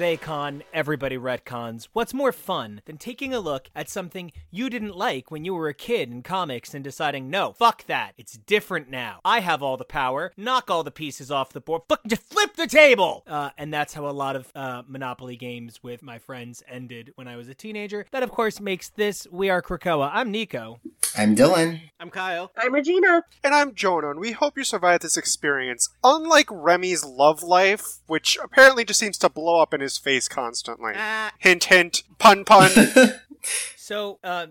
they con, everybody retcons. What's more fun than taking a look at something you didn't like when you were a kid in comics and deciding, no, fuck that, it's different now. I have all the power, knock all the pieces off the board, fuck, just flip the table! Uh, and that's how a lot of uh, Monopoly games with my friends ended when I was a teenager. That, of course, makes this We Are Krakoa. I'm Nico. I'm Dylan. I'm Kyle. I'm Regina. And I'm Jonah, and we hope you survived this experience. Unlike Remy's love life, which apparently just seems to blow up in his face constantly. Ah. Hint, hint, pun, pun. So, uh,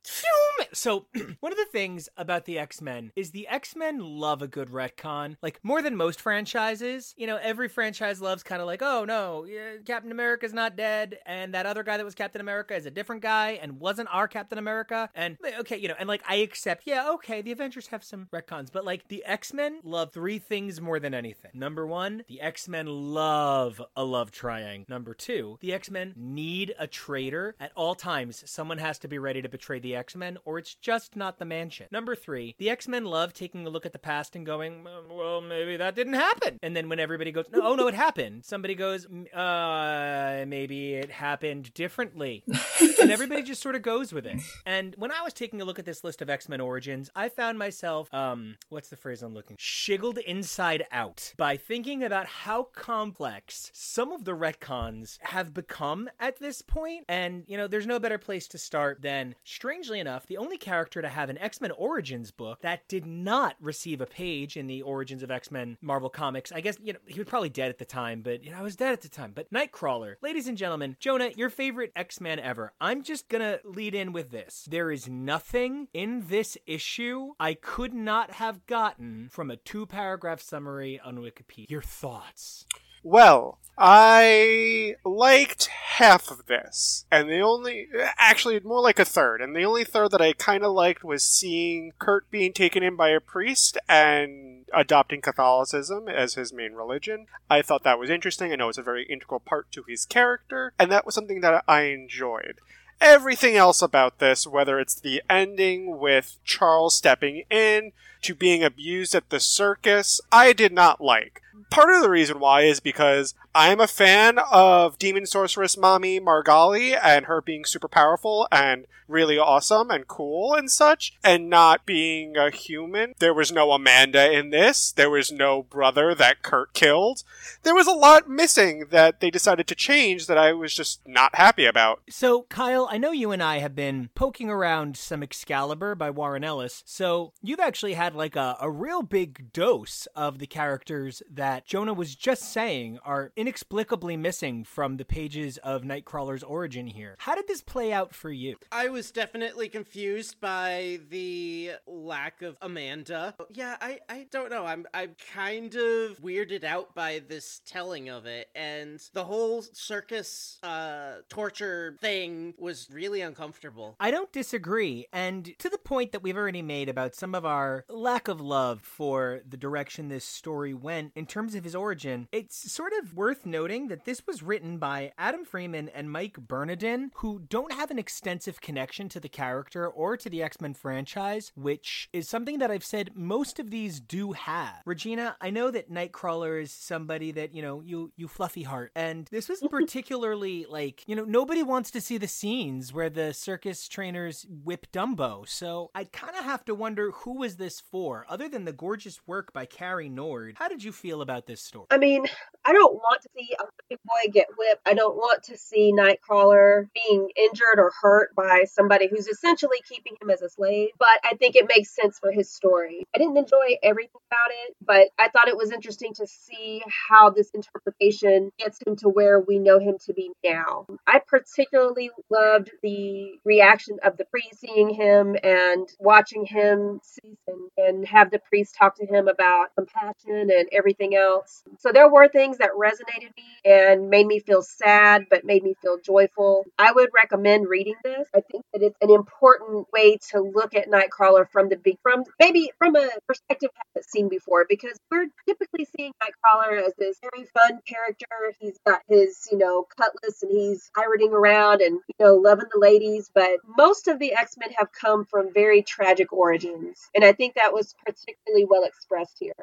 so one of the things about the X Men is the X Men love a good retcon, like more than most franchises. You know, every franchise loves kind of like, oh no, Captain America's not dead, and that other guy that was Captain America is a different guy and wasn't our Captain America. And okay, you know, and like I accept, yeah, okay, the Avengers have some retcons, but like the X Men love three things more than anything. Number one, the X Men love a love triangle. Number two, the X Men need a traitor at all times. Someone has to be ready to betray the X Men, or it's just not the mansion. Number three, the X Men love taking a look at the past and going, well, maybe that didn't happen. And then when everybody goes, no, oh no, it happened, somebody goes, uh, maybe it happened differently. and everybody just sort of goes with it. And when I was taking a look at this list of X Men origins, I found myself, um, what's the phrase I'm looking? Shiggled inside out by thinking about how complex some of the retcons have become at this point. And, you know, there's no better place to start than, strangely enough, the only character to have an X Men Origins book that did not receive a page in the Origins of X Men Marvel Comics. I guess, you know, he was probably dead at the time, but, you know, I was dead at the time. But Nightcrawler, ladies and gentlemen, Jonah, your favorite X Men ever. I'm just gonna lead in with this. There is nothing in this issue I could not have gotten from a two paragraph summary on Wikipedia. Your thoughts? Well, I liked half of this, and the only, actually, more like a third, and the only third that I kind of liked was seeing Kurt being taken in by a priest and adopting Catholicism as his main religion. I thought that was interesting. I know it's a very integral part to his character, and that was something that I enjoyed. Everything else about this, whether it's the ending with Charles stepping in to being abused at the circus, I did not like part of the reason why is because I'm a fan of Demon Sorceress Mommy Margali and her being super powerful and really awesome and cool and such, and not being a human. There was no Amanda in this. There was no brother that Kurt killed. There was a lot missing that they decided to change that I was just not happy about. So, Kyle, I know you and I have been poking around some Excalibur by Warren Ellis, so you've actually had like a, a real big dose of the characters that Jonah was just saying are inexplicably missing from the pages of Nightcrawler's origin here. How did this play out for you? I was definitely confused by the lack of Amanda. Yeah, I, I don't know. I'm I'm kind of weirded out by this telling of it, and the whole circus uh, torture thing was really uncomfortable. I don't disagree, and to the point that we've already made about some of our lack of love for the direction this story went in terms of his origin, it's sort of worth noting that this was written by Adam Freeman and Mike Bernardin, who don't have an extensive connection to the character or to the X Men franchise, which is something that I've said most of these do have. Regina, I know that Nightcrawler is somebody that, you know, you you fluffy heart, and this was particularly like, you know, nobody wants to see the scenes where the circus trainers whip Dumbo, so I kind of have to wonder who was this for, other than the gorgeous work by Cary Nord. How did you feel about this story? I mean, I don't want want to see a big boy get whipped. I don't want to see Nightcrawler being injured or hurt by somebody who's essentially keeping him as a slave. But I think it makes sense for his story. I didn't enjoy everything about it, but I thought it was interesting to see how this interpretation gets him to where we know him to be now. I particularly loved the reaction of the priest seeing him and watching him and, and have the priest talk to him about compassion and everything else. So there were things that resonated me and made me feel sad, but made me feel joyful. I would recommend reading this. I think that it's an important way to look at Nightcrawler from the big, from maybe from a perspective I haven't seen before, because we're typically seeing Nightcrawler as this very fun character. He's got his, you know, cutlass and he's pirating around and, you know, loving the ladies. But most of the X Men have come from very tragic origins. And I think that was particularly well expressed here.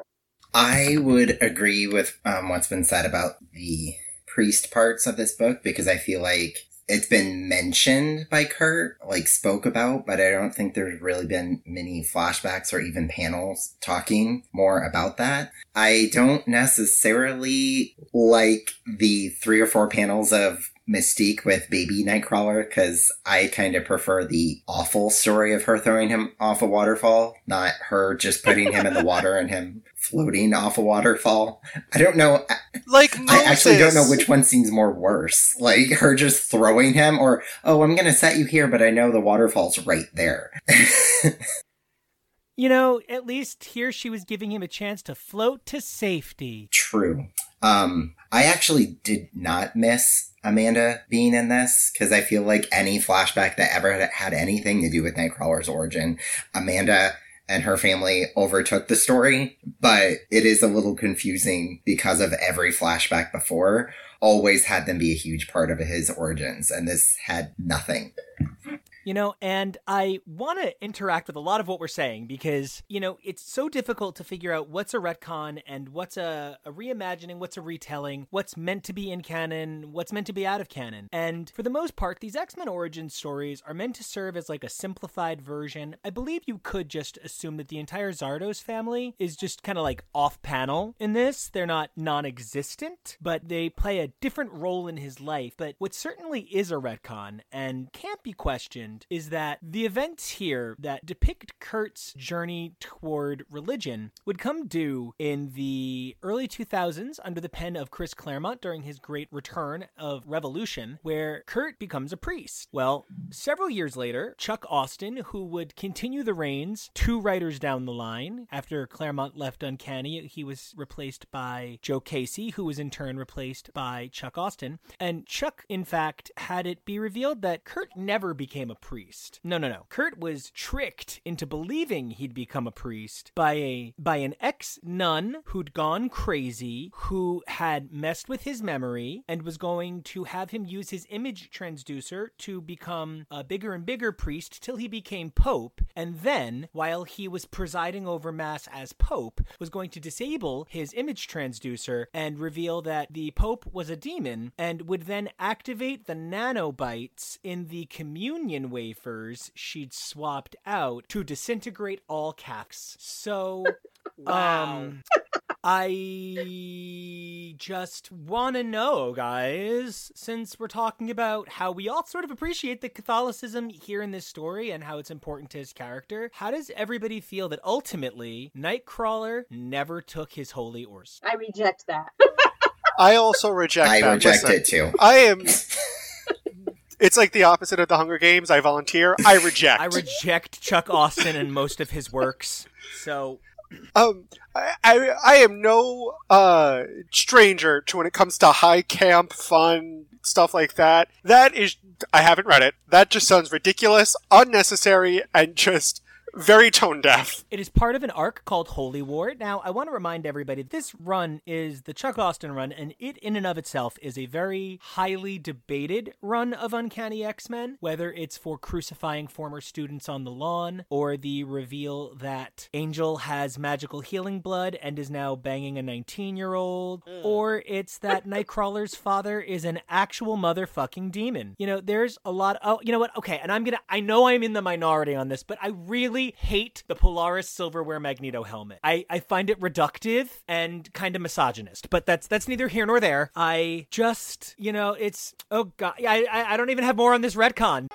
I would agree with um, what's been said about the priest parts of this book because I feel like it's been mentioned by Kurt, like spoke about, but I don't think there's really been many flashbacks or even panels talking more about that. I don't necessarily like the three or four panels of Mystique with baby Nightcrawler because I kind of prefer the awful story of her throwing him off a waterfall, not her just putting him in the water and him floating off a waterfall. I don't know. Like I actually don't know which one seems more worse. Like her just throwing him, or oh, I'm gonna set you here, but I know the waterfall's right there. you know, at least here she was giving him a chance to float to safety. True. Um, I actually did not miss Amanda being in this because I feel like any flashback that ever had anything to do with Nightcrawler's origin, Amanda and her family overtook the story, but it is a little confusing because of every flashback before always had them be a huge part of his origins, and this had nothing. You know, and I want to interact with a lot of what we're saying because, you know, it's so difficult to figure out what's a retcon and what's a, a reimagining, what's a retelling, what's meant to be in canon, what's meant to be out of canon. And for the most part, these X Men origin stories are meant to serve as like a simplified version. I believe you could just assume that the entire Szardos family is just kind of like off panel in this. They're not non existent, but they play a different role in his life. But what certainly is a retcon and can't be questioned is that the events here that depict Kurt's journey toward religion would come due in the early 2000s under the pen of Chris Claremont during his great return of Revolution, where Kurt becomes a priest. Well, several years later, Chuck Austen, who would continue the reigns two writers down the line after Claremont left Uncanny, he was replaced by Joe Casey, who was in turn replaced by Chuck Austen. And Chuck, in fact, had it be revealed that Kurt never became a priest. No, no, no. Kurt was tricked into believing he'd become a priest by a by an ex-nun who'd gone crazy, who had messed with his memory and was going to have him use his image transducer to become a bigger and bigger priest till he became pope, and then while he was presiding over mass as pope, was going to disable his image transducer and reveal that the pope was a demon and would then activate the nanobites in the communion wafers she'd swapped out to disintegrate all Catholics. So, Wow. um, I just want to know, guys, since we're talking about how we all sort of appreciate the Catholicism here in this story and how it's important to his character, how does everybody feel that ultimately Nightcrawler never took his holy oars? I reject that. I also reject that. I that. reject Listen, it too. I am. It's like the opposite of the Hunger Games. I volunteer. I reject. I reject Chuck Austen and most of his works. So, um, I, I, I am no uh stranger to when it comes to high camp fun stuff like that. That is, I haven't read it. That just sounds ridiculous, unnecessary, and just very tone deaf. It is part of an arc called Holy War. Now, I want to remind everybody this run is the Chuck Austen run, and it, in and of itself, is a very highly debated run of Uncanny X Men, whether it's for crucifying former students on the lawn, or the reveal that Angel has magical healing blood and is now banging a 19 year old, hmm. or it's that Nightcrawler's father is an actual motherfucking demon. You know, there's a lot. Oh, you know what? Okay, and I'm gonna. I know I'm in the minority on this, but I really Hate the Polaris silverware Magneto helmet. I, I find it reductive and kind of misogynist, but that's that's neither here nor there. I just, you know, it's oh god, I I, I don't even have more on this retcon.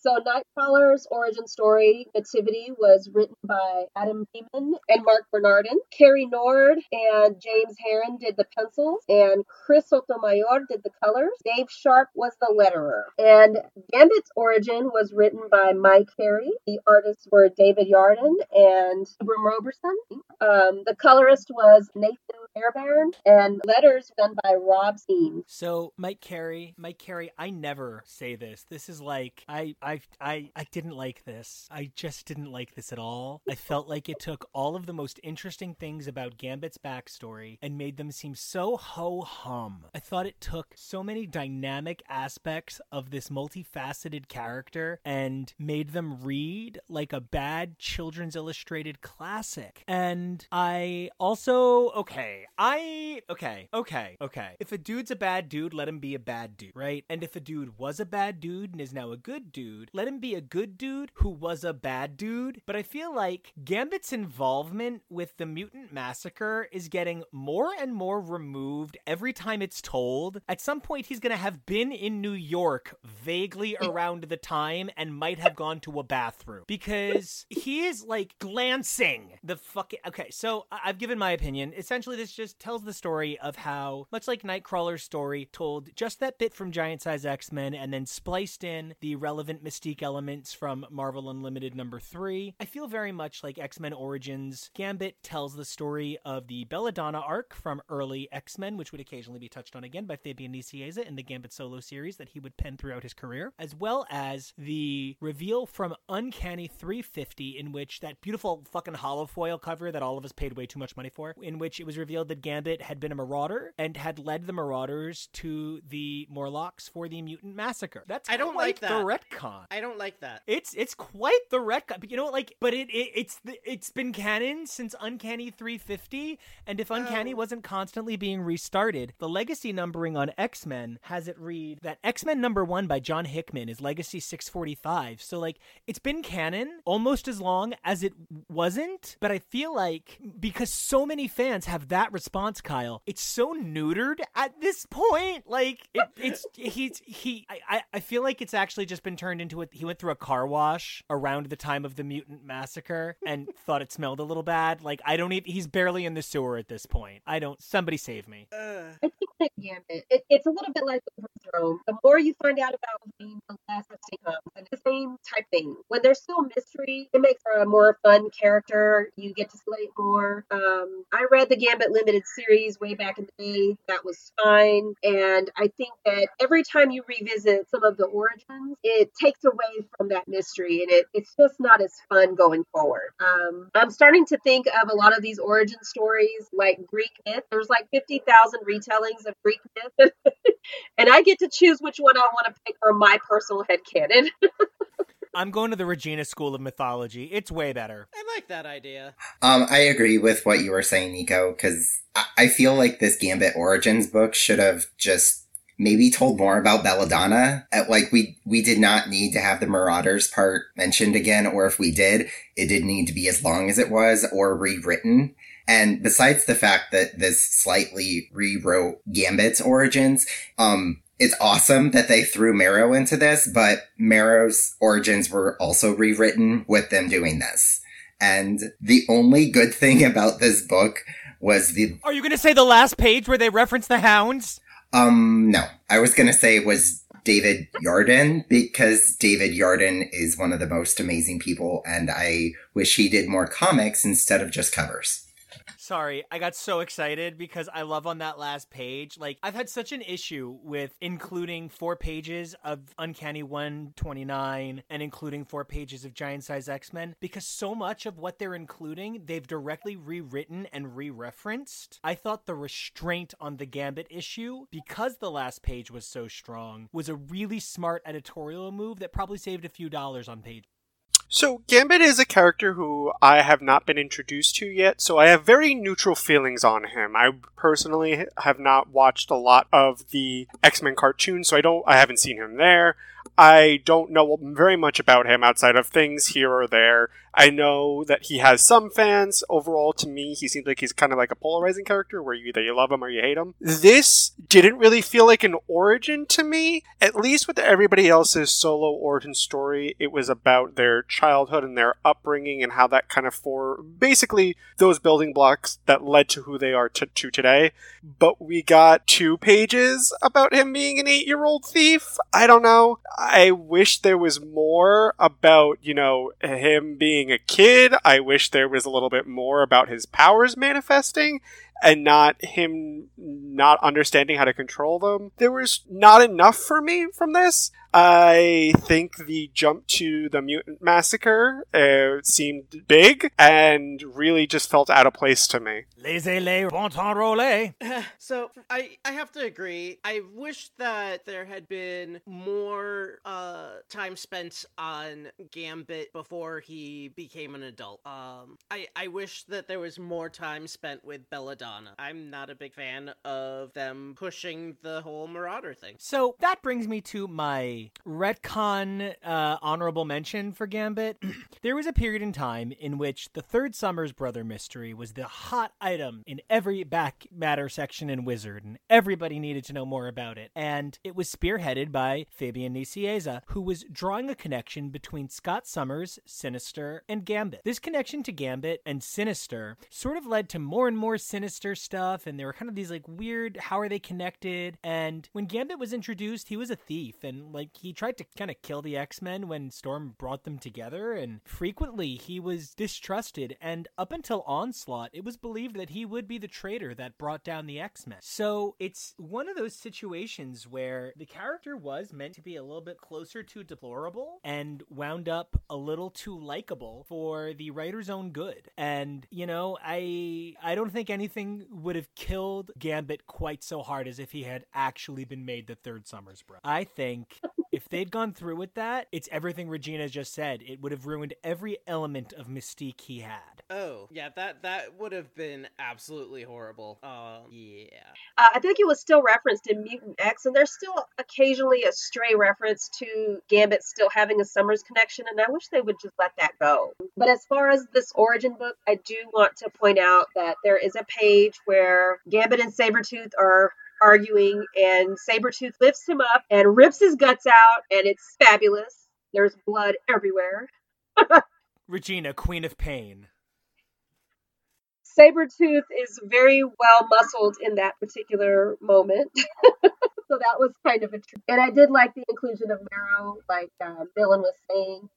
So Nightcrawler's origin story, Nativity, was written by Adam Freeman and Mark Bernardin. Cary Nord and James Harren did the pencils, and Chris Sotomayor did the colors. Dave Sharpe was the letterer. And Gambit's origin was written by Mike Carey. The artists were David Yardin and Ibraim Roberson. Um, the colorist was Nathan Fairbairn, and letters done by Rob Steen. So Mike Carey, Mike Carey, I never say this. This is like I I I I didn't like this. I just didn't like this at all. I felt like it took all of the most interesting things about Gambit's backstory and made them seem so ho hum. I thought it took so many dynamic aspects of this multifaceted character and made them read like a bad children's illustrated classic. And I also okay, I okay, okay, okay. If a dude's a bad dude, let him be a bad dude, right? And if a dude was a bad dude and is now a good dude, let him be a good dude who was a bad dude. But I feel like Gambit's involvement with the mutant massacre is getting more and more removed every time it's told. At some point, he's going to have been in New York vaguely around the time and might have gone to a bathroom because he is like glancing the fucking. Okay, so I- I've given my opinion. Essentially, this just tells the story of how, much like Nightcrawler's story, told just that bit from Giant Size X Men and then spliced in the relevant mystique elements from Marvel Unlimited number three. I feel very much like X Men Origins. Gambit tells the story of the Belladonna arc from early X Men, which would occasionally be touched on again by Fabian Nicieza in the Gambit solo series that he would pen throughout his career, as well as the reveal from Uncanny 350, in which that beautiful fucking hollow foil cover that all of us paid way too much money for, in which it was revealed that Gambit had been a marauder and had led the Marauders to the Morlocks for the mutant massacre. That's I don't quite like that. the retcon. I don't like that. It's it's quite the retcon, but you know what? Like, but it, it it's the, it's been canon since Uncanny 350, and if Uncanny Oh. wasn't constantly being restarted, the legacy numbering on X Men has it read that X Men number one by John Hickman is Legacy 645. So like, it's been canon almost as long as it wasn't, but I feel like because so many fans have that response, Kyle, it's so neutered at this point. Like, it, it's he's he. I I- I feel like it's actually just been turned into a. He went through a car wash around the time of the mutant massacre and thought it smelled a little bad. Like I don't even. He's barely in the sewer at this point. I don't. Somebody save me. Ugh. I think that Gambit, it, it's a little bit like Overthrow. The more you find out about Wolverine, the less it becomes. And the same type thing. When there's still mystery, it makes for a more fun character. You get to slate more. Um, I read the Gambit limited series way back in the day. That was fine. And I think that every time you revisit some of the origins, it takes away from that mystery and it, it's just not as fun going forward. Um, I'm starting to think of a lot of these origin stories like Greek myth. There's like 50,000 retellings of Greek myth. and I get to choose which one I want to pick for my personal headcanon. I'm going to the Regina School of Mythology. It's way better. I like that idea. Um, I agree with what you were saying, Nico, because I-, I feel like this Gambit Origins book should have just maybe told more about Belladonna. Uh, Like we we did not need to have the Marauders part mentioned again, or if we did, it didn't need to be as long as it was or rewritten. And besides the fact that this slightly rewrote Gambit's origins, um, it's awesome that they threw Marrow into this, but Marrow's origins were also rewritten with them doing this. And the only good thing about this book was the Are you going to say the last page where they reference the hounds? um no. I was gonna say it was David Yardin because David Yardin is one of the most amazing people and I wish he did more comics instead of just covers. Sorry, I got so excited because I love on that last page. Like, I've had such an issue with including four pages of Uncanny 129 and including four pages of Giant Size X Men because so much of what they're including, they've directly rewritten and re referenced. I thought the restraint on the Gambit issue, because the last page was so strong, was a really smart editorial move that probably saved a few dollars on page. So, Gambit is a character who I have not been introduced to yet, so I have very neutral feelings on him. I personally have not watched a lot of the X Men cartoons, so I don't, I haven't seen him there. I don't know very much about him outside of things here or there. I know that he has some fans. Overall, to me, he seems like he's kind of like a polarizing character where you either you love him or you hate him. This didn't really feel like an origin to me. At least with everybody else's solo origin story, it was about their childhood and their upbringing and how that kind of for basically those building blocks that led to who they are to, to today. But we got two pages about him being an eight year old thief. I don't know. I wish there was more about, you know, him being a kid. I wish there was a little bit more about his powers manifesting and not him not understanding how to control them. There was not enough for me from this. I think the jump to the mutant massacre uh, seemed big and really just felt out of place to me. Laissez-les bon temps rouler. so I I have to agree. I wish that there had been more uh, time spent on Gambit before he became an adult. Um, I I wish that there was more time spent with Belladonna. I'm not a big fan of them pushing the whole Marauder thing. So that brings me to my retcon uh, honorable mention for Gambit. there was a period in time in which the Third Summers Brother mystery was the hot item in every back matter section in Wizard, and everybody needed to know more about it. And it was spearheaded by Fabian Nicieza, who was drawing a connection between Scott Summers, Sinister, and Gambit. This connection to Gambit and Sinister sort of led to more and more Sinister stuff, and there were kind of these like weird, how are they connected? And when Gambit was introduced, he was a thief, and like he tried to kind of kill the X Men when Storm brought them together, and frequently he was distrusted. And up until Onslaught, it was believed that he would be the traitor that brought down the X Men. So it's one of those situations where the character was meant to be a little bit closer to deplorable and wound up a little too likable for the writer's own good. And you know, I I don't think anything would have killed Gambit quite so hard as if he had actually been made the third Summers bro. I think if they'd gone through with that, it's everything Regina just said. It would have ruined every element of mystique he had. Oh, yeah, that that would have been absolutely horrible. Um, yeah. Uh, I think it was still referenced in Mutant X, and there's still occasionally a stray reference to Gambit still having a Summers connection, and I wish they would just let that go. But as far as this origin book, I do want to point out that there is a page where Gambit and Sabretooth are arguing, and Sabretooth lifts him up and rips his guts out, and it's fabulous. There's blood everywhere. Regina, Queen of Pain. Sabretooth is very well muscled in that particular moment. so that was kind of a treat. And I did like the inclusion of Marrow, like uh, Dylan was saying.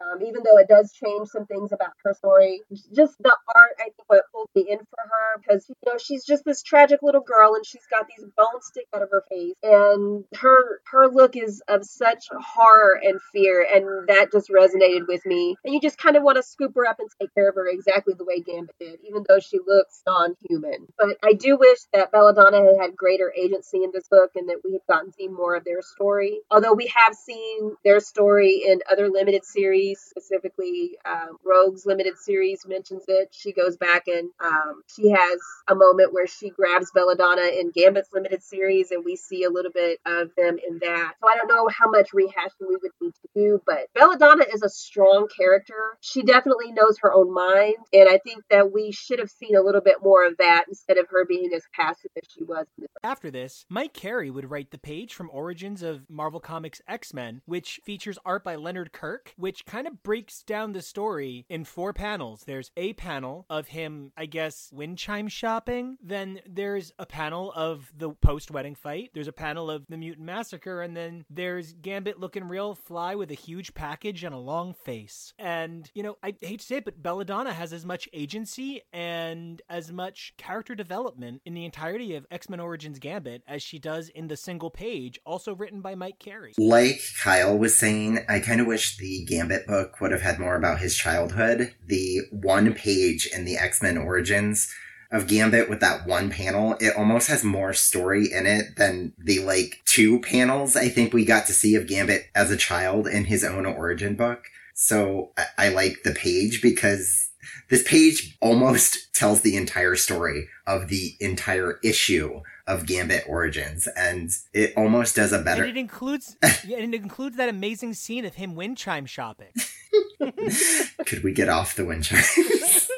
Um, even though it does change some things about her story, just the art, I think, what pulled me in for her because you know she's just this tragic little girl and she's got these bones stick out of her face, and her her look is of such horror and fear, and that just resonated with me. And you just kind of want to scoop her up and take care of her exactly the way Gambit did, even though she looks non-human. But I do wish that Belladonna had had greater agency in this book and that we had gotten to see more of their story. Although we have seen their story in other limited series specifically um, Rogue's limited series mentions it. She goes back and um, she has a moment where she grabs Belladonna in Gambit's limited series, and we see a little bit of them in that. So I don't know how much rehashing we would need to do, but Belladonna is a strong character. She definitely knows her own mind, and I think that we should have seen a little bit more of that instead of her being as passive as she was. After this, Mike Carey would write the page from Origins of Marvel Comics X Men, which features art by Leonard Kirk, which kind of breaks down the story in four panels. There's a panel of him, I guess, wind chime shopping. Then there's a panel of the post wedding fight. There's a panel of the mutant massacre. And then there's Gambit looking real fly with a huge package and a long face. And, you know, I hate to say it, but Belladonna has as much agency and as much character development in the entirety of X Men Origins Gambit as she does in the single page, also written by Mike Carey. Like Kyle was saying, I kind of wish the Gambit book would have had more about his childhood. The one page in the X Men Origins of Gambit with that one panel, it almost has more story in it than the like two panels I think we got to see of Gambit as a child in his own origin book. So I, I like the page because this page almost tells the entire story of the entire issue of Gambit Origins, and it almost does a better. And it includes, yeah, and it includes that amazing scene of him wind chime shopping. Could we get off the wind chimes?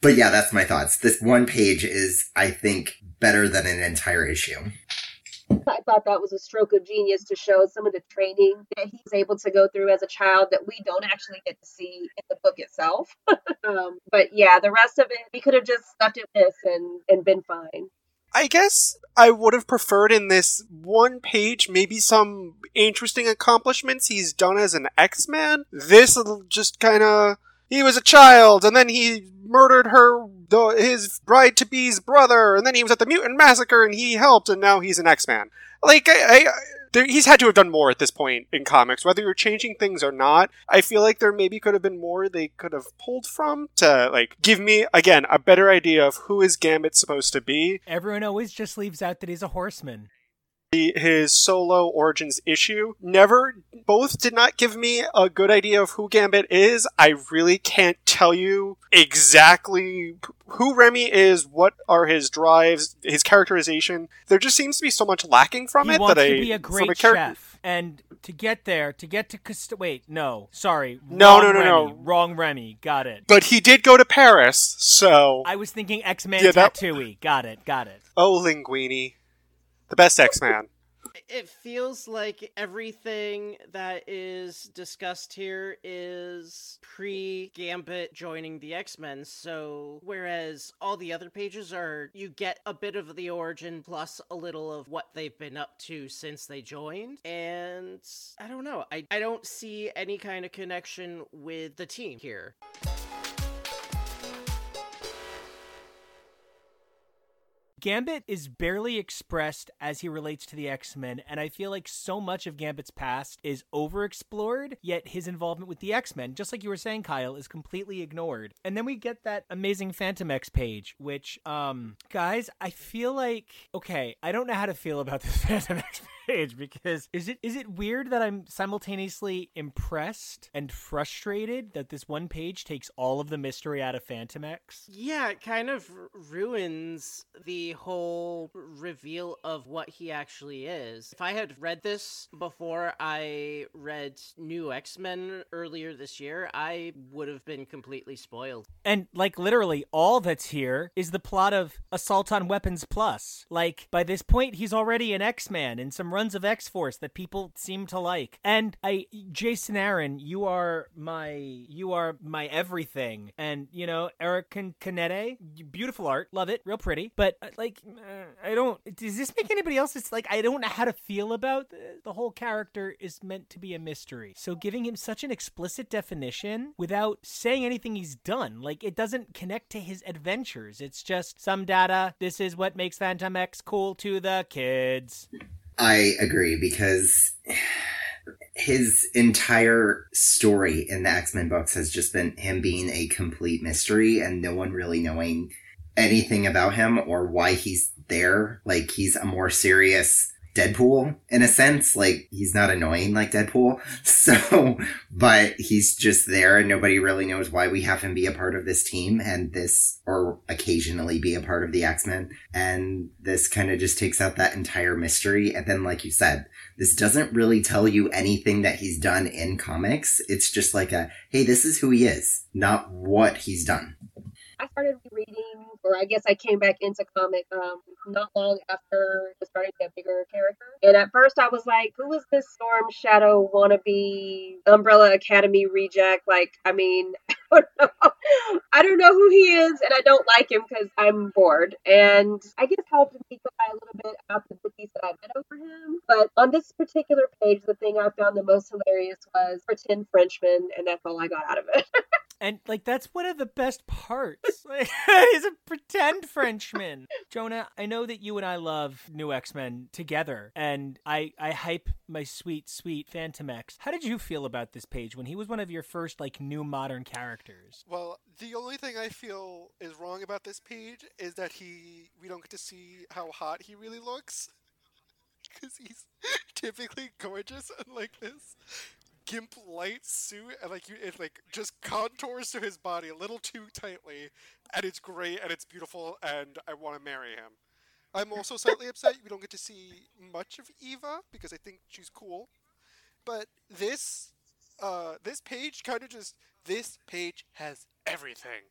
but yeah, that's my thoughts. This one page is, I think, better than an entire issue. I thought that was a stroke of genius to show some of the training that he's able to go through as a child that we don't actually get to see in the book itself. um, but yeah, the rest of it, we could have just left it this and, and been fine. I guess I would have preferred in this one page maybe some interesting accomplishments he's done as an X Man. This just kind of. He was a child, and then he murdered her, his bride to be's brother, and then he was at the mutant massacre, and he helped, and now he's an X Man. Like, I, I, there, he's had to have done more at this point in comics, whether you're changing things or not. I feel like there maybe could have been more they could have pulled from to like give me again a better idea of who is Gambit supposed to be. Everyone always just leaves out that he's a horseman. His solo origins issue never both did not give me a good idea of who Gambit is. I really can't tell you exactly who Remy is, what are his drives, his characterization. There just seems to be so much lacking from he it wants that to I be a great char- chef, and to get there, to get to Costa- wait, no, sorry, No, no, no, no. Wrong Remy, got it. But he did go to Paris, so I was thinking X Men Yeah, that- tattooey, got it, got it. oh Linguini, the best X Man. It feels like everything that is discussed here is pre Gambit joining the X Men. So, whereas all the other pages are, you get a bit of the origin plus a little of what they've been up to since they joined. And I don't know, I, I don't see any kind of connection with the team here. Gambit is barely expressed as he relates to the X Men, and I feel like so much of Gambit's past is overexplored, yet his involvement with the X Men, just like you were saying, Kyle, is completely ignored. And then we get that amazing Fantomex page, which, um, guys, I feel like, okay, I don't know how to feel about this Fantomex page because is it is it weird that I'm simultaneously impressed and frustrated that this one page takes all of the mystery out of Fantomex? Yeah, it kind of ruins the whole reveal of what he actually is. If I had read this before I read New X Men earlier this year, I would have been completely spoiled. And like literally all that's here is the plot of Assault on Weapons Plus. Like by this point he's already an X-Man in some runs of X-Force that people seem to like. And I Jason Aaron, you are my you are my everything. And you know, Eric Can- Canete, beautiful art, love it, real pretty. But uh, like uh, I don't does this make anybody else it's like I don't know how to feel about the, the whole character is meant to be a mystery. So giving him such an explicit definition without saying anything he's done, like it doesn't connect to his adventures. It's just some data. This is what makes Fantomex cool to the kids. I agree because his entire story in the X Men books has just been him being a complete mystery and no one really knowing anything about him or why he's there. Like he's a more serious Deadpool in a sense. Like he's not annoying like Deadpool. So, but he's just there and nobody really knows why we have him be a part of this team and this, or occasionally be a part of the X-Men. And this kind of just takes out that entire mystery. And then, like you said, this doesn't really tell you anything that he's done in comics. It's just like a, hey, this is who he is, not what he's done. I started reading, or I guess I came back into comic um, not long after it was starting to get bigger character. And at first I was like, who is this Storm Shadow wannabe Umbrella Academy reject? Like, I mean, I don't know. I don't know who he is, and I don't like him because I'm bored. And I guess helped me by a little bit about the bookies that I read over him. But on this particular page, the thing I found the most hilarious was pretend Frenchman, and that's all I got out of it. And like that's one of the best parts. Like, he's a pretend Frenchman. Jonah, I know that you and I love New X Men together, and I I hype my sweet sweet Fantomex. How did you feel about this page when he was one of your first like new modern characters? Well, the only thing I feel is wrong about this page is that he we don't get to see how hot he really looks. because he's typically gorgeous and like this gimp light suit and like you it like just contours to his body a little too tightly and it's great and it's beautiful and I want to marry him. I'm also slightly upset we don't get to see much of Eva because I think she's cool. But this uh this page kind of just this page has everything.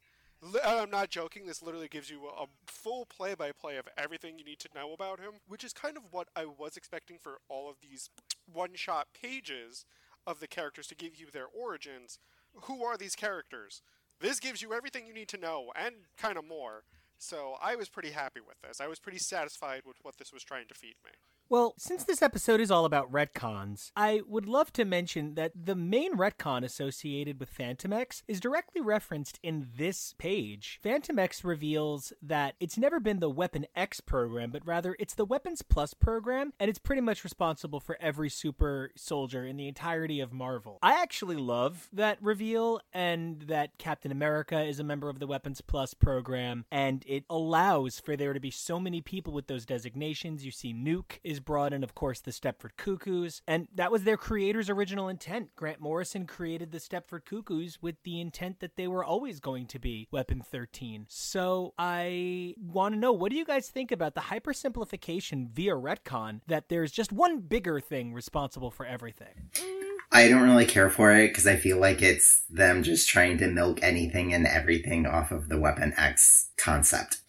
I'm not joking. This literally gives you a full play-by-play of everything you need to know about him, which is kind of what I was expecting for all of these one-shot pages of the characters to give you their origins. Who are these characters? This gives you everything you need to know and kind of more. So I was pretty happy with this. I was pretty satisfied with what this was trying to feed me. Well, since this episode is all about retcons, I would love to mention that the main retcon associated with Fantomex is directly referenced in this page. Fantomex reveals that it's never been the Weapon X program, but rather it's the Weapons Plus program, and it's pretty much responsible for every super soldier in the entirety of Marvel. I actually love that reveal and that Captain America is a member of the Weapons Plus program, and it allows for there to be so many people with those designations. You see Nuke is brought in, of course, the Stepford Cuckoos, and that was their creator's original intent. Grant Morrison created the Stepford Cuckoos with the intent that they were always going to be Weapon 13. So I want to know what do you guys think about the hypersimplification via retcon that there's just one bigger thing responsible for everything? Mm, I don't really care for it because I feel like it's them just trying to milk anything and everything off of the Weapon X concept.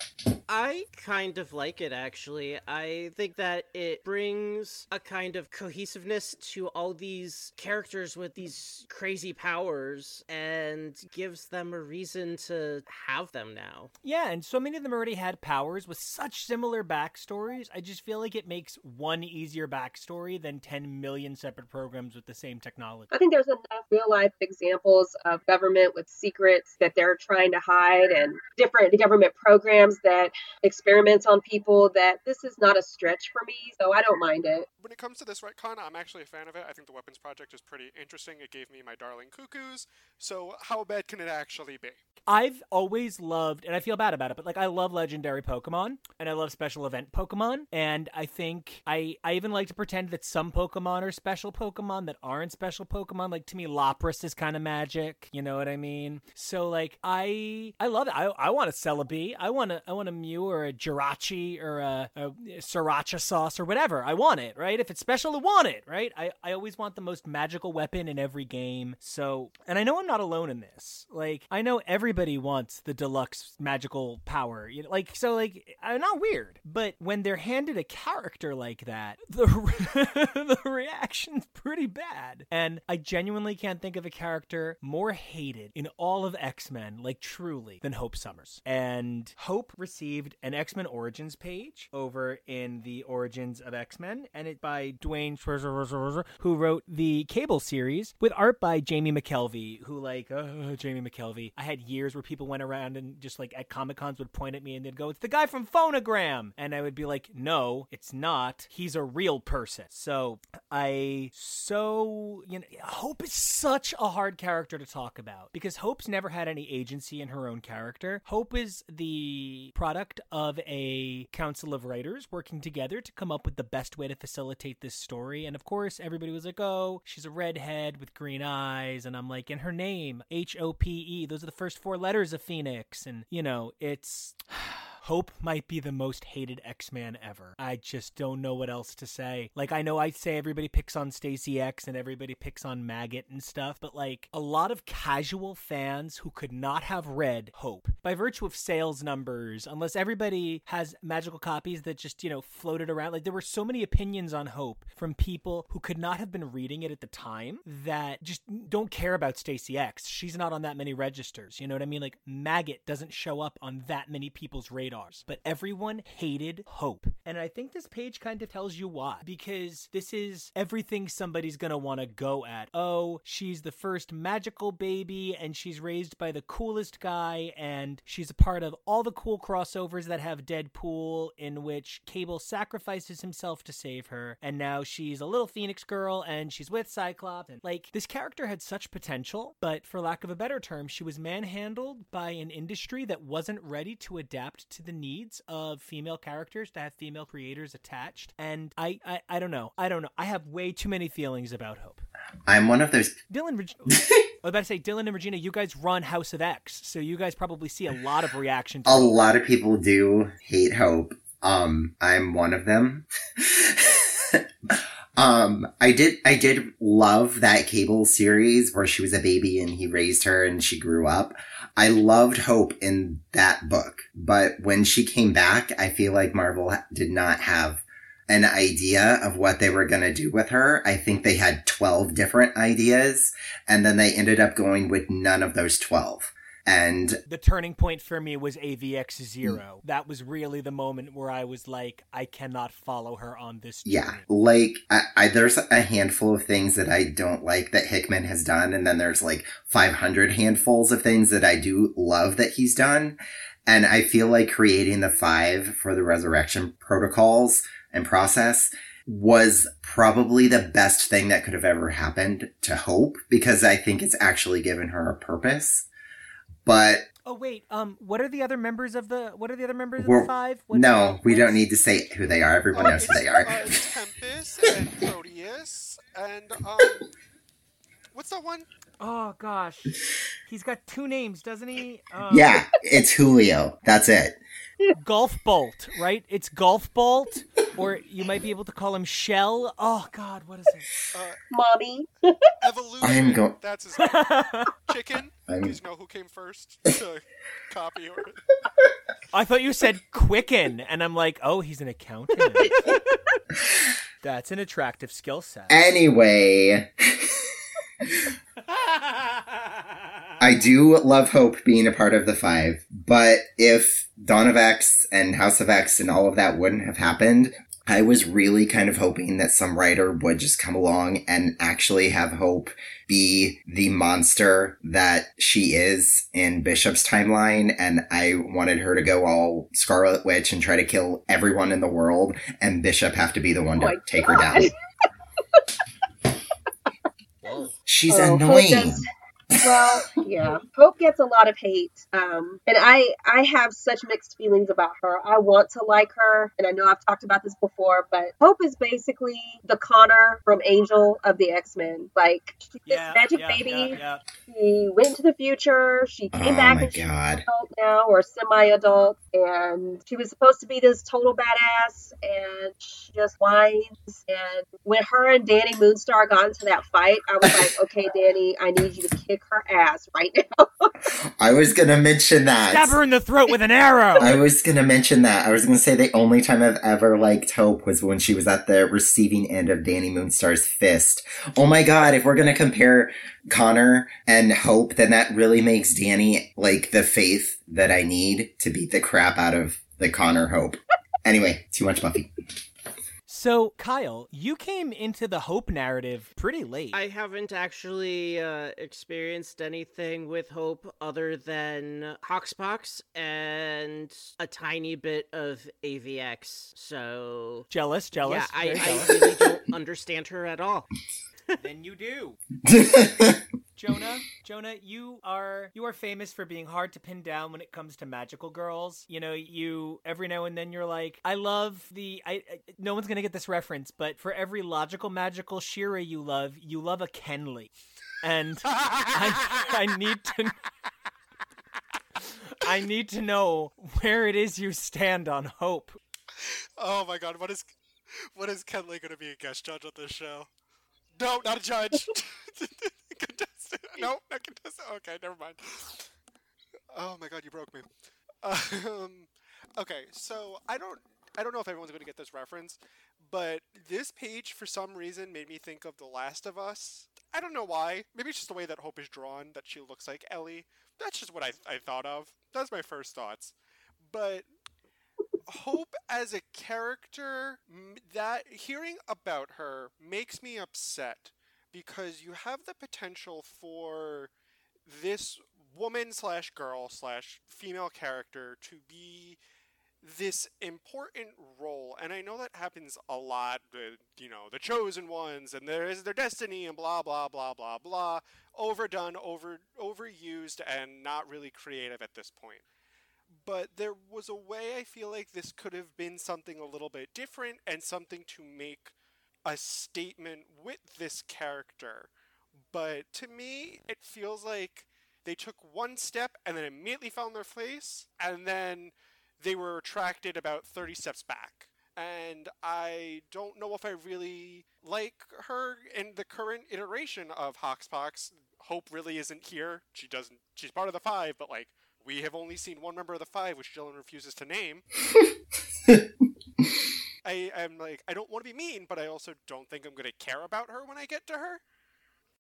I kind of like it actually. I think that it brings a kind of cohesiveness to all these characters with these crazy powers and gives them a reason to have them now. Yeah, and so many of them already had powers with such similar backstories. I just feel like it makes one easier backstory than 10 million separate programs with the same technology. I think there's enough real life examples of government with secrets that they're trying to hide and different government programs that experiments on people that this is not a stretch for me, so I don't mind it. When it comes to this retcon, I'm actually a fan of it. I think the weapons project is pretty interesting. It gave me my darling cuckoos. So how bad can it actually be? I've always loved, and I feel bad about it, but like I love legendary Pokemon and I love special event Pokemon. And I think I, I even like to pretend that some Pokemon are special Pokemon that aren't special Pokemon. Like to me, Lapras is kind of magic. You know what I mean? So like I I love it. I, I want a Celebi. I want a I want a Mew or a Jirachi or a, a Sriracha sauce or whatever. I want it, right? If it's special, I want it, right? I, I always want the most magical weapon in every game. So, and I know I'm not alone in this. Like, I know everybody wants the deluxe magical power. You know, like, so, like, I'm not weird. But when they're handed a character like that, the, the reaction's pretty bad. And I genuinely can't think of a character more hated in all of X Men, like, truly, than Hope Summers. And Hope received an X Men Origins page over in the Origins of X Men, and it by Dwayne Schwarzer, who wrote the Cable series with art by Jamie McKelvey, who like uh, Jamie McKelvey. I had years where people went around and just like at Comic Cons would point at me and they'd go, "It's the guy from Phonogram," and I would be like, "No, it's not. He's a real person." So I so you know, Hope is such a hard character to talk about because Hope's never had any agency in her own character. Hope is the product of a council of writers working together to come up with the best way to facilitate this story. And of course, everybody was like, oh, she's a redhead with green eyes. And I'm like, and her name, H O P E, those are the first four letters of Phoenix. And, you know, it's. Hope might be the most hated X-Man ever. I just don't know what else to say. Like I know I say everybody picks on Stacy X and everybody picks on Maggott and stuff, but like a lot of casual fans who could not have read Hope by virtue of sales numbers, unless everybody has magical copies that just, you know, floated around. Like there were so many opinions on Hope from people who could not have been reading it at the time that just don't care about Stacy X. She's not on that many registers. You know what I mean? Like Maggott doesn't show up on that many people's radars. But everyone hated Hope. And I think this page kind of tells you why. Because this is everything somebody's want to go at. Oh, she's the first magical baby and she's raised by the coolest guy and she's a part of all the cool crossovers that have Deadpool in which Cable sacrifices himself to save her. And now she's a little Phoenix girl and she's with Cyclops. And like this character had such potential, but for lack of a better term, she was manhandled by an industry that wasn't ready to adapt to to the needs of female characters to have female creators attached. And I, I, I don't know. I don't know. I have way too many feelings about Hope. I'm one of those. Dylan, Reg- I was about to say, Dylan and Regina, you guys run House of X, so you guys probably see a lot of reaction. To A lot of people do hate Hope. Um, I'm one of them. um, I did, I did love that cable series where she was a baby and he raised her and she grew up. I loved Hope in that book, but when she came back, I feel like Marvel did not have an idea of what they were going to do with her. I think they had 12 different ideas and then they ended up going with none of those 12. And the turning point for me was AVX Zero. That was really the moment where I was like, I cannot follow her on this. Yeah, like I, I, there's a handful of things that I don't like that Hickman has done, and then there's like 500 handfuls of things that I do love that he's done. And I feel like creating the five for the resurrection protocols and process was probably the best thing that could have ever happened to Hope because I think it's actually given her a purpose. But Oh wait, um, what are the other members of the? What are the other members of the five? What- no, we don't need to say who they are. Everyone knows who they are. Uh, it's Tempest and Proteus and um, what's that one? Oh gosh, he's got two names, doesn't he? Um, Yeah, it's Julio. That's it. Goldballs, right? It's Goldballs, or you might be able to call him Shell. Oh God, what is it? Uh, Mommy. Evolution. I'm go- That's his name. Chicken. I'm- Please know who came first to copy or. I thought you said Quicken, and I'm like, oh, he's an accountant. That's an attractive skill set. Anyway, I do love Hope being a part of the five, but if Dawn of X and House of X and all of that wouldn't have happened, I was really kind of hoping that some writer would just come along and actually have Hope be the monster that she is in Bishop's timeline. And I wanted her to go all Scarlet Witch and try to kill everyone in the world, and Bishop have to be the one to Oh my take her down. She's Oh, Hope annoying. does- well, yeah. Hope gets a lot of hate. Um, and I I have such mixed feelings about her. I want to like her, and I know I've talked about this before, but Hope is basically the Connor from Angel of the X Men. Like she's this magic yeah, baby. yeah, yeah. She went to the future. She came Oh back my and she's God. adult now or semi-adult, and she was supposed to be this total badass, and she just whines. And when her and Dani Moonstar got into that fight, I was like, okay, Dani, I need you to kick her ass right now. I was gonna mention that. Stab her in the throat with an arrow. I was gonna mention that. I was gonna say the only time I've ever liked Hope was when she was at the receiving end of Dani Moonstar's fist. Oh my god, if we're gonna compare Connor and Hope, then that really makes Dani like the faith that I need to beat the crap out of the Connor Hope. Anyway, too much Buffy. So, Kyle, you came into the Hope narrative pretty late. I haven't actually uh, experienced anything with Hope other than Hoxpox and a tiny bit of AVX. So jealous, jealous. yeah, I, very I really don't understand her at all. then you do. Jonah, Jonah, you are you are famous for being hard to pin down when it comes to magical girls. You know, you every now and then you're like, I love the I, I no one's going to get this reference, but for every logical magical Shira you love, you love a Kenley. And I, I need to I need to know where it is you stand on hope. Oh my god, what is what is Kenley going to be a guest judge on this show? No, not a judge. No. Okay, never mind. Oh my god, you broke me. Um, okay, so I don't I don't know if everyone's going to get this reference, but this page for some reason made me think of The Last of Us. I don't know why. Maybe it's just the way that Hope is drawn that she looks like Ellie. That's just what I I thought of. That's my first thoughts. But Hope as a character, that hearing about her makes me upset because you have the potential for this woman slash girl slash female character to be this important role. And i know that happens a lot with you know the chosen ones and there is their destiny and blah blah blah blah blah overdone over overused and not really creative at this point. But there was a way I feel like this could have been something a little bit different and something to make a statement with this character. But to me, it feels like they took one step and then immediately found their place, and then they were retracted about 30 steps back. And I don't know if I really like her in the current iteration of Hoxpox. Hope really isn't here. She doesn't. She's part of the five, but like we have only seen one member of the five, which Dylan refuses to name. I am like, I don't want to be mean, but I also don't think I'm going to care about her when I get to her.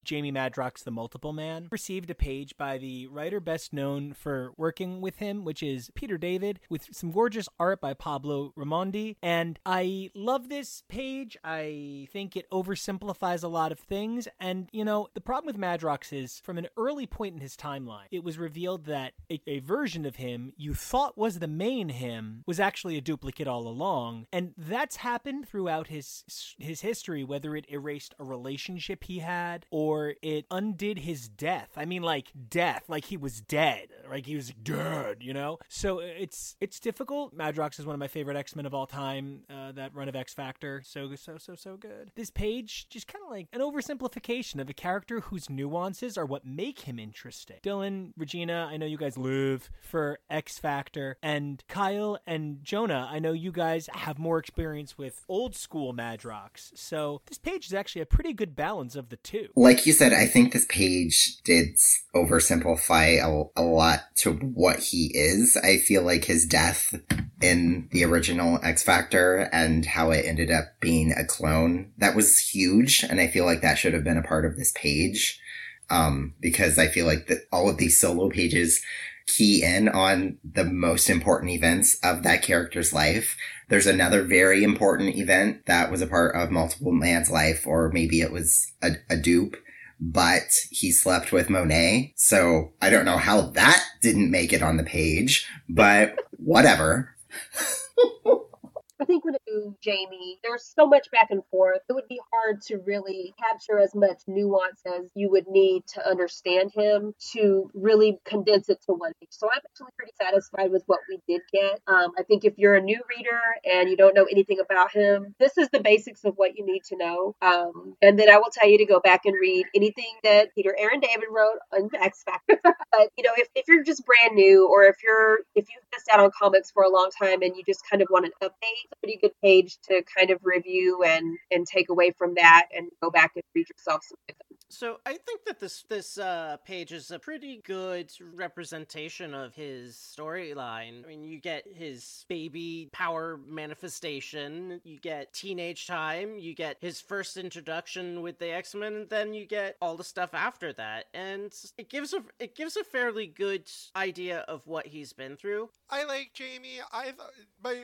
Jamie Madrox, the Multiple Man, received a page by the writer best known for working with him, which is Peter David, with some gorgeous art by Pablo Raimondi. And I love this page. I think it oversimplifies a lot of things. And, you know, the problem with Madrox is from an early point in his timeline, it was revealed that a, a version of him you thought was the main him was actually a duplicate all along. And that's happened throughout his his history, whether it erased a relationship he had or or it undid his death. I mean, like death, like he was dead, like he was dead, you know. So it's it's difficult. Madrox is one of my favorite X Men of all time. Uh, that run of X Factor, so so so so good. This page just kind of like an oversimplification of a character whose nuances are what make him interesting. Dylan, Regina, I know you guys live for X Factor, and Kyle and Jonah, I know you guys have more experience with old school Madrox. So this page is actually a pretty good balance of the two. Like you said, I think this page did oversimplify a, a lot to what he is. I feel like his death in the original X Factor and how it ended up being a clone, that was huge. And I feel like that should have been a part of this page. Um, because I feel like that all of these solo pages key in on the most important events of that character's life. There's another very important event that was a part of multiple man's life, or maybe it was a, a dupe but he slept with Monet. So I don't know how that didn't make it on the page, but whatever. I think with Jamie, there's so much back and forth. It would be hard to really capture as much nuance as you would need to understand him to really condense it to one page. So I'm actually pretty satisfied with what we did get. Um, I think if you're a new reader and you don't know anything about him, this is the basics of what you need to know. Um, and then I will tell you to go back and read anything that Peter Allen David wrote on X Factor. but you know, if, if you're just brand new or if you're if you've missed out on comics for a long time and you just kind of want an update, pretty good page to kind of review and and take away from that and go back and read yourself some so I think that this this uh, page is a pretty good representation of his storyline. I mean, you get his baby power manifestation, you get teenage time, you get his first introduction with the X Men, and then you get all the stuff after that, and it gives a it gives a fairly good idea of what he's been through. I like Jamie. I my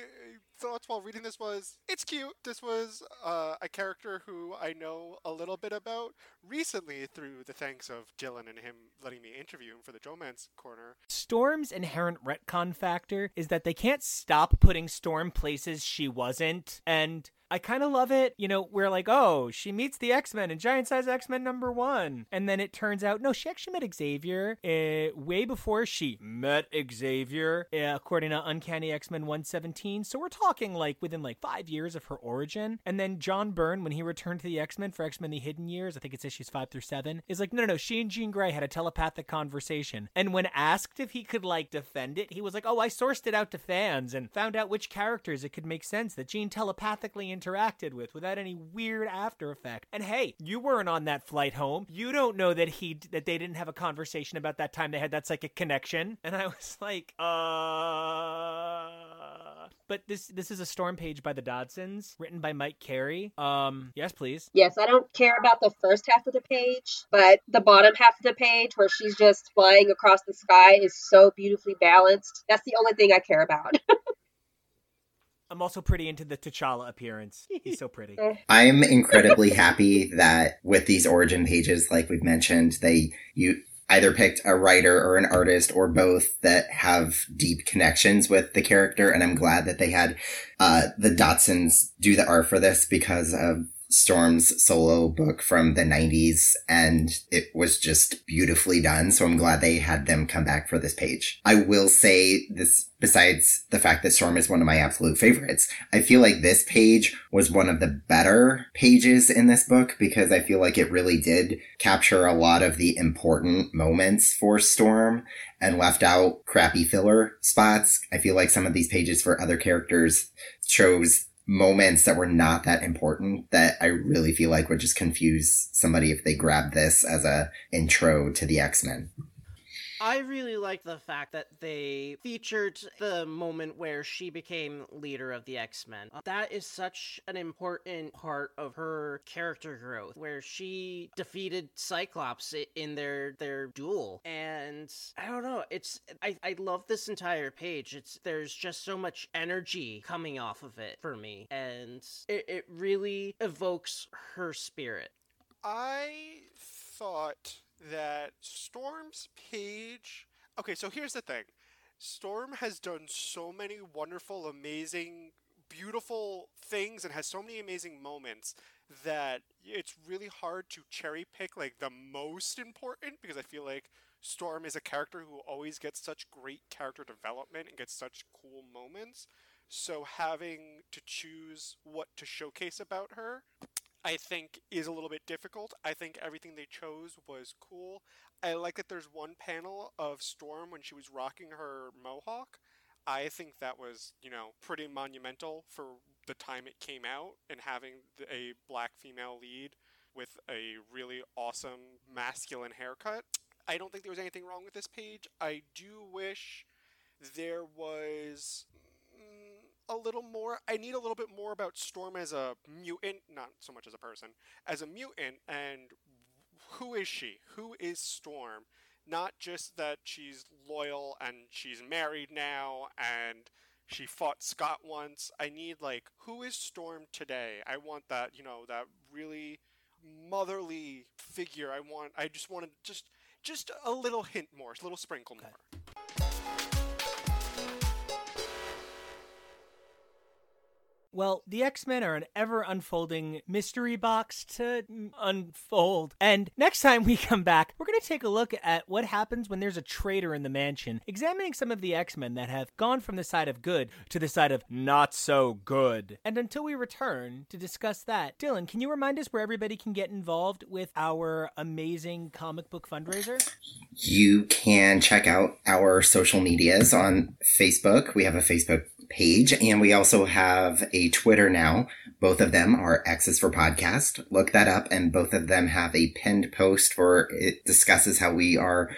thoughts while reading this was it's cute. This was uh, a character who I know a little bit about recently through the thanks of Dylan and him letting me interview him for the Jomance Corner. Storm's inherent retcon factor is that they can't stop putting Storm places she wasn't, and I kind of love it. You know, we're like, oh, she meets the X Men in Giant Size X Men number one. And then it turns out, no, she actually met Xavier uh, way before she met Xavier, uh, according to Uncanny X Men 117. So we're talking like within like five years of her origin. And then John Byrne, when he returned to the X Men for X Men The Hidden Years, I think it's issues five through seven, is like, no, no, no, she and Jean Grey had a telepathic conversation. And when asked if he could like defend it, he was like, oh, I sourced it out to fans and found out which characters it could make sense that Jean telepathically interacted with without any weird after effect. And hey, you weren't on that flight home. You don't know that he that they didn't have a conversation about that time they had that psychic connection. And I was like, uh but this this is a storm page by the Dodsons, written by Mike Carey. Um, yes, please. Yes, I don't care about the first half of the page, but the bottom half of the page where she's just flying across the sky is so beautifully balanced. That's the only thing I care about. I'm also pretty into the T'Challa appearance. He's so pretty. I'm incredibly happy that with these origin pages, like we've mentioned, they you either picked a writer or an artist or both that have deep connections with the character. And I'm glad that they had uh, the Dodsons do the art for this because of Storm's solo book from the 90s and it was just beautifully done. So I'm glad they had them come back for this page. I will say this, besides the fact that Storm is one of my absolute favorites, I feel like this page was one of the better pages in this book because I feel like it really did capture a lot of the important moments for Storm and left out crappy filler spots. I feel like some of these pages for other characters chose moments that were not that important that I really feel like would just confuse somebody if they grabbed this as a intro to the X-Men. I really like the fact that they featured the moment where she became leader of the X Men. Uh, that is such an important part of her character growth, where she defeated Cyclops in their their duel. And I don't know, it's I, I love this entire page. It's there's just so much energy coming off of it for me, and it, it really evokes her spirit. I thought that Storm's page. Okay, so here's the thing Storm has done so many wonderful, amazing, beautiful things and has so many amazing moments that it's really hard to cherry pick like the most important because I feel like Storm is a character who always gets such great character development and gets such cool moments. So having to choose what to showcase about her I think is a little bit difficult. I think everything they chose was cool. I like that there's one panel of Storm when she was rocking her mohawk. I think that was, you know, pretty monumental for the time it came out and having a black female lead with a really awesome masculine haircut. I don't think there was anything wrong with this page. I do wish there was a little more. I need a little bit more about Storm as a mutant, not so much as a person, as a mutant, and who is she? Who is Storm? Not just that she's loyal and she's married now and she fought Scott once. I need like who is Storm today? I want that, you know, that really motherly figure. I want I just wanted just just a little hint more, a little sprinkle more. Well, the X Men are an ever unfolding mystery box to unfold. And next time we come back, we're going to take a look at what happens when there's a traitor in the mansion, examining some of the X Men that have gone from the side of good to the side of not so good. And until we return to discuss that, Dylan, can you remind us where everybody can get involved with our amazing comic book fundraiser? You can check out our social medias on Facebook. We have a Facebook page and we also have a Twitter now. Both of them are X's for Podcast. Look that up and both of them have a pinned post where it discusses how we are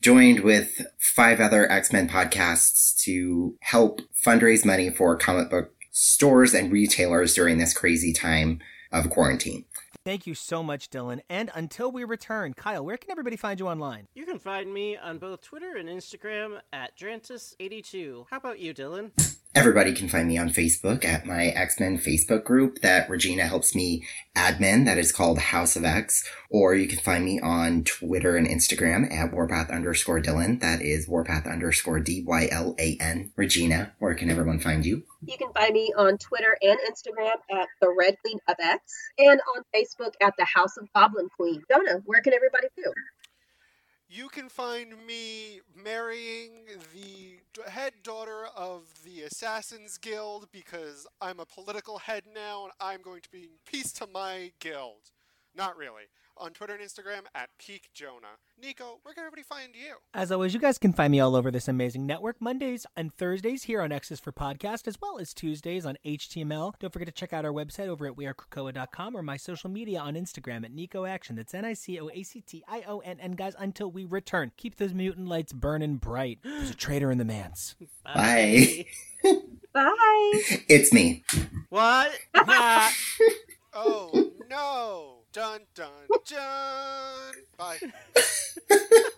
joined with five other X-Men podcasts to help fundraise money for comic book stores and retailers during this crazy time of quarantine. Thank you so much, Dylan. And until we return, Kyle, where can everybody find you online? You can find me on both Twitter and Instagram at Drantis82. How about you, Dylan? Everybody can find me on Facebook at my X-Men Facebook group that Regina helps me admin that is called House of X. Or you can find me on Twitter and Instagram at Warpath underscore Dylan. That is Warpath underscore D-Y-L-A-N. Regina, where can everyone find you? You can find me on Twitter and Instagram at the Red Queen of X and on Facebook at the House of Goblin Queen. Jonah, where can everybody do? you can find me marrying the head daughter of the Assassins Guild because I'm a political head now and I'm going to bring peace to my guild. Not really on Twitter and Instagram at Peak Jonah. Nico, where can everybody find you? As always, you guys can find me all over this amazing network Mondays and Thursdays here on X's for Podcast, as well as Tuesdays on HTML. Don't forget to check out our website over at wearekrakoa.com or my social media on Instagram at Nico Action. That's N I C O A C T I O N. And guys, until we return, keep those mutant lights burning bright. There's a traitor in the manse. Bye. Bye. It's me. What? oh, no dun dun dun. Bye.